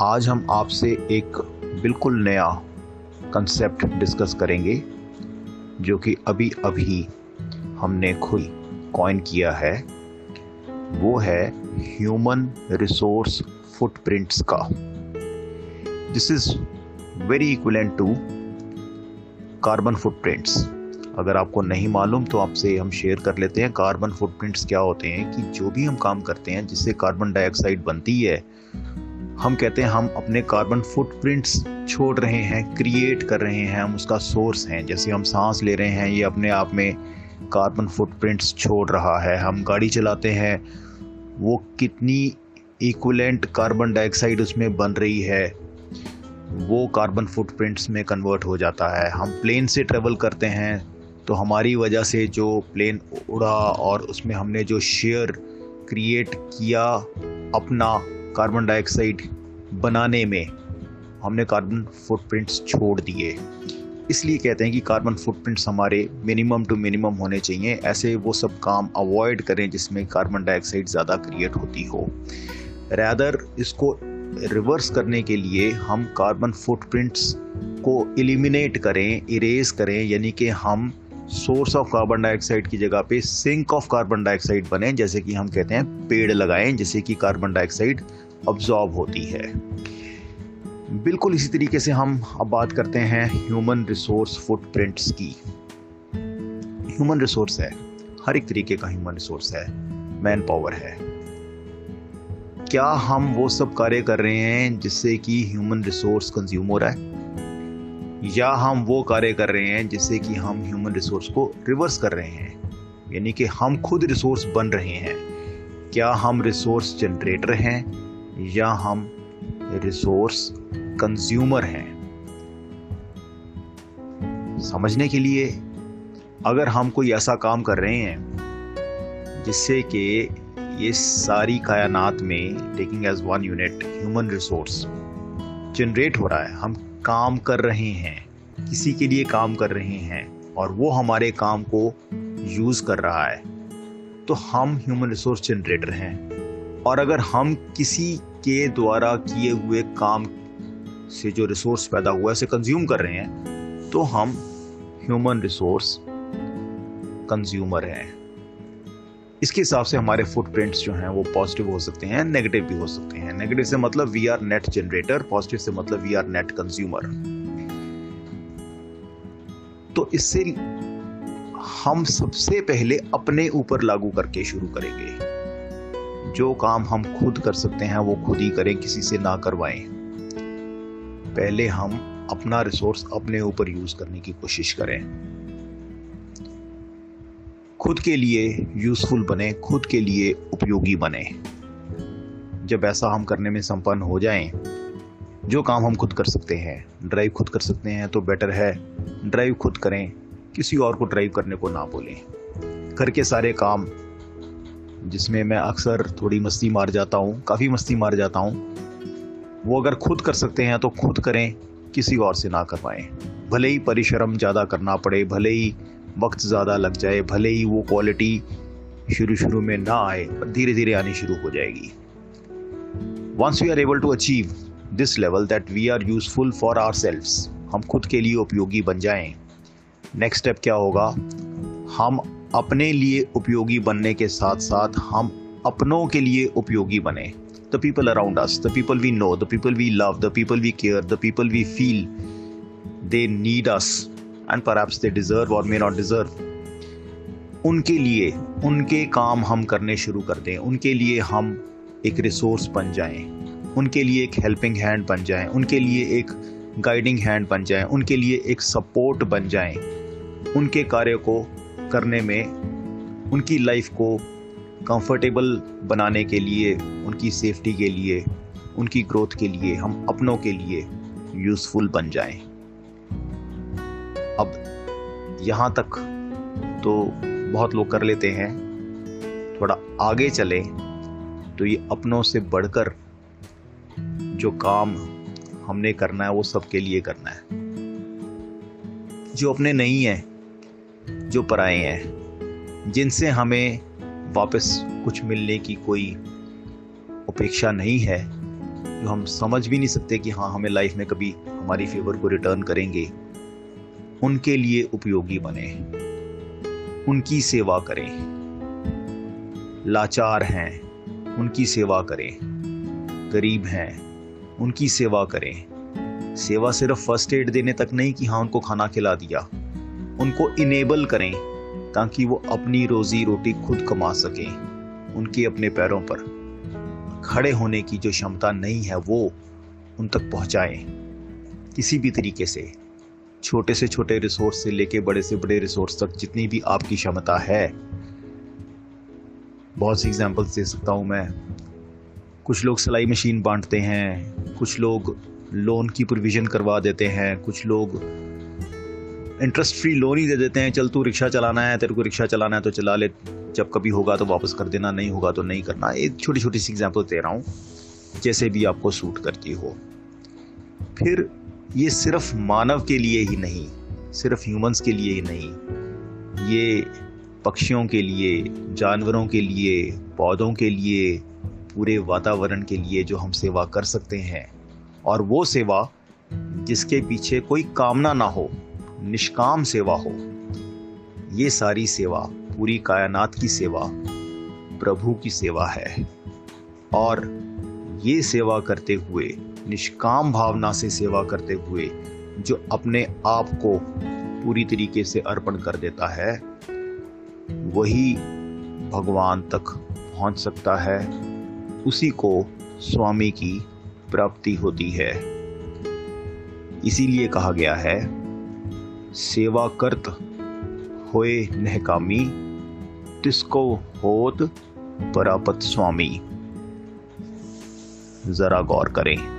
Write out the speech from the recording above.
आज हम आपसे एक बिल्कुल नया कंसेप्ट डिस्कस करेंगे, जो कि अभी अभी हमने खुद कॉइन किया है। वो है ह्यूमन रिसोर्स फुटप्रिंट्स का। This is very equivalent to carbon footprints अगर आपको नहीं मालूम तो आपसे हम शेयर कर लेते हैं कार्बन फुटप्रिंट्स क्या होते हैं, कि जो भी हम काम करते हैं, जिससे कार्बन डाइऑक्साइड बनती है हम कहते हैं हम अपने कार्बन फुटप्रिंट्स छोड़ रहे हैं क्रिएट कर रहे हैं, हम उसका सोर्स हैं। जैसे हम सांस ले रहे हैं, ये अपने आप में कार्बन फुटप्रिंट्स छोड़ रहा है। हम गाड़ी चलाते हैं, वो कितनी इक्वलेंट कार्बन डाइऑक्साइड उसमें बन रही है, वो कार्बन फुटप्रिंट्स में कन्वर्ट हो जाता है। हम प्लेन से ट्रेवल करते हैं तो हमारी वजह से जो प्लेन उड़ा और उसमें हमने जो शेयर क्रिएट किया अपना कार्बन डाइऑक्साइड बनाने में हमने कार्बन फुटप्रिंट्स छोड़ दिए। इसलिए कहते हैं कि कार्बन फुटप्रिंट्स हमारे मिनिमम टू मिनिमम होने चाहिए। ऐसे वो सब काम अवॉइड करें जिसमें कार्बन डाइऑक्साइड ज़्यादा क्रिएट होती हो। रैदर इसको रिवर्स करने के लिए हम कार्बन फुटप्रिंट्स को एलिमिनेट करें इरेज करें, यानी कि हम सोर्स ऑफ़ कार्बन डाइऑक्साइड की जगह पे सिंक ऑफ़ कार्बन डाइऑक्साइड बने, जैसे कि हम कहते हैं पेड़ लगाएँ जिससे कि कार्बन डाइऑक्साइड ऑब्जॉर्ब होती है। बिल्कुल इसी तरीके से हम अब बात करते हैं ह्यूमन रिसोर्स फुटप्रिंट्स की। ह्यूमन रिसोर्स है। हर एक तरीके का ह्यूमन रिसोर्स है। मैन पावर है। क्या हम वो सब कार्य कर रहे हैं जिससे कि ह्यूमन रिसोर्स कंज्यूम हो रहा है? या हम वो कार्य कर रहे हैं जिससे कि हम ह्यूमन रिसोर्स को रिवर्स कर रहे हैं। यानी कि हम खुद रिसोर्स बन रहे हैं। क्या हम रिसोर्स जनरेटर हैं या हम रिसोर्स कंज्यूमर हैं? समझने के लिए, अगर हम कोई ऐसा काम कर रहे हैं जिससे कि ये सारी कायनात में taking as one unit human resource generate हो रहा है, हम काम कर रहे हैं, किसी के लिए काम कर रहे हैं, और वो हमारे काम को यूज़ कर रहा है। तो हम ह्यूमन रिसोर्स जनरेटर हैं, और अगर हम किसी के द्वारा किए हुए काम से जो रिसोर्स पैदा हुआ है, उसे कंज्यूम कर रहे हैं तो हम ह्यूमन रिसोर्स कंज्यूमर हैं। इसके हिसाब से हमारे फुटप्रिंट्स जो हैं वो पॉजिटिव हो सकते हैं नेगेटिव भी हो सकते हैं। नेगेटिव से मतलब we are net generator positive से मतलब वी आर नेट कंज्यूमर तो इससे हम सबसे पहले अपने ऊपर लागू करके शुरू करेंगे। जो काम हम खुद कर सकते हैं, वो खुद ही करें, किसी से ना करवाएँ। पहले हम अपना रिसोर्स अपने ऊपर यूज़ करने की कोशिश करें। खुद के लिए यूजफुल बने, खुद के लिए उपयोगी बने। जब ऐसा हम करने में संपन्न हो जाएँ, जो काम हम खुद कर सकते हैं ड्राइव खुद कर सकते हैं तो बेटर है ड्राइव खुद करें, किसी और को ड्राइव करने को ना बोलें। घर के सारे काम, जिसमें मैं अक्सर थोड़ी मस्ती मार जाता हूँ, काफ़ी मस्ती मार जाता हूँ, वो अगर खुद कर सकते हैं तो खुद करें, किसी और से ना करवाएँ। भले ही परिश्रम ज़्यादा करना पड़े, भले ही वक्त ज़्यादा लग जाए, भले ही वो क्वालिटी शुरू शुरू में ना आए, पर धीरे धीरे आनी शुरू हो जाएगी। Once we are able to achieve this level that we are useful for ourselves हम खुद के लिए उपयोगी बन जाएँ नेक्स्ट स्टेप क्या होगा? हम अपने लिए उपयोगी बनने के साथ साथ हम अपनों के लिए उपयोगी बने। The people around us the people we know the people we love the people we care the people we feel they need us and पर दे डिजर्व और मे नॉट डिजर्व उनके लिए, उनके काम हम करने शुरू कर दें। उनके लिए हम एक रिसोर्स बन जाएँ। उनके लिए एक हेल्पिंग हैंड बन जाएँ। उनके लिए एक गाइडिंग हैंड बन जाएँ। उनके लिए एक सपोर्ट बन जाएँ। उनके कार्य को करने में, उनकी लाइफ को कंफर्टेबल बनाने के लिए, उनकी सेफ्टी के लिए, उनकी ग्रोथ के लिए हम अपनों के लिए यूज़फुल बन जाएँ। यहाँ तक तो बहुत लोग कर लेते हैं, थोड़ा आगे चले तो ये अपनों से बढ़कर जो काम हमने करना है वो सबके लिए करना है। जो अपने नहीं हैं, जो पराए हैं, जिनसे हमें वापस कुछ मिलने की कोई अपेक्षा नहीं है, जो हम समझ भी नहीं सकते कि हाँ हमें लाइफ में कभी हमारी फेवर को रिटर्न करेंगे। उनके लिए उपयोगी बने उनकी सेवा करें। लाचार हैं, उनकी सेवा करें। गरीब हैं, उनकी सेवा करें। सेवा सिर्फ़ फ़र्स्ट एड देने तक नहीं कि हाँ उनको खाना खिला दिया। उनको इनेबल करें ताकि वो अपनी रोजी रोटी खुद कमा सकें उनके अपने पैरों पर। खड़े होने की जो क्षमता नहीं है, वो उन तक पहुंचाएँ। किसी भी तरीके से। छोटे से छोटे रिसोर्स से लेके बड़े से बड़े रिसोर्स तक जितनी भी आपकी क्षमता है। बहुत सी एग्जांपल्स दे सकता हूँ मैं। कुछ लोग सिलाई मशीन बांटते हैं, कुछ लोग लोन की प्रोविज़न करवा देते हैं, कुछ लोग इंटरेस्ट फ्री लोन ही दे देते हैं, चल तू रिक्शा चलाना है, तेरे को रिक्शा चलाना है तो चला ले। जब कभी होगा तो वापस कर देना, नहीं होगा तो नहीं करना। एक छोटी छोटी सी एग्ज़ाम्पल दे रहा हूँ, जैसे भी आपको सूट करती हो। फिर ये सिर्फ़ मानव के लिए ही नहीं, सिर्फ़ ह्यूमंस के लिए ही नहीं, ये पक्षियों के लिए, जानवरों के लिए, पौधों के लिए, पूरे वातावरण के लिए जो हम सेवा कर सकते हैं। और वो सेवा जिसके पीछे कोई कामना ना हो, निष्काम सेवा हो, ये सारी सेवा, पूरी कायनात की सेवा, प्रभु की सेवा है। और ये सेवा करते हुए निष्काम भावना से सेवा करते हुए, जो अपने आप को पूरी तरीके से अर्पण कर देता है, वही भगवान तक पहुँच सकता है। उसी को स्वामी की प्राप्ति होती है। इसीलिए कहा गया है, सेवा करत होए नहकामी, तिसको होत परापत स्वामी। जरा गौर करें।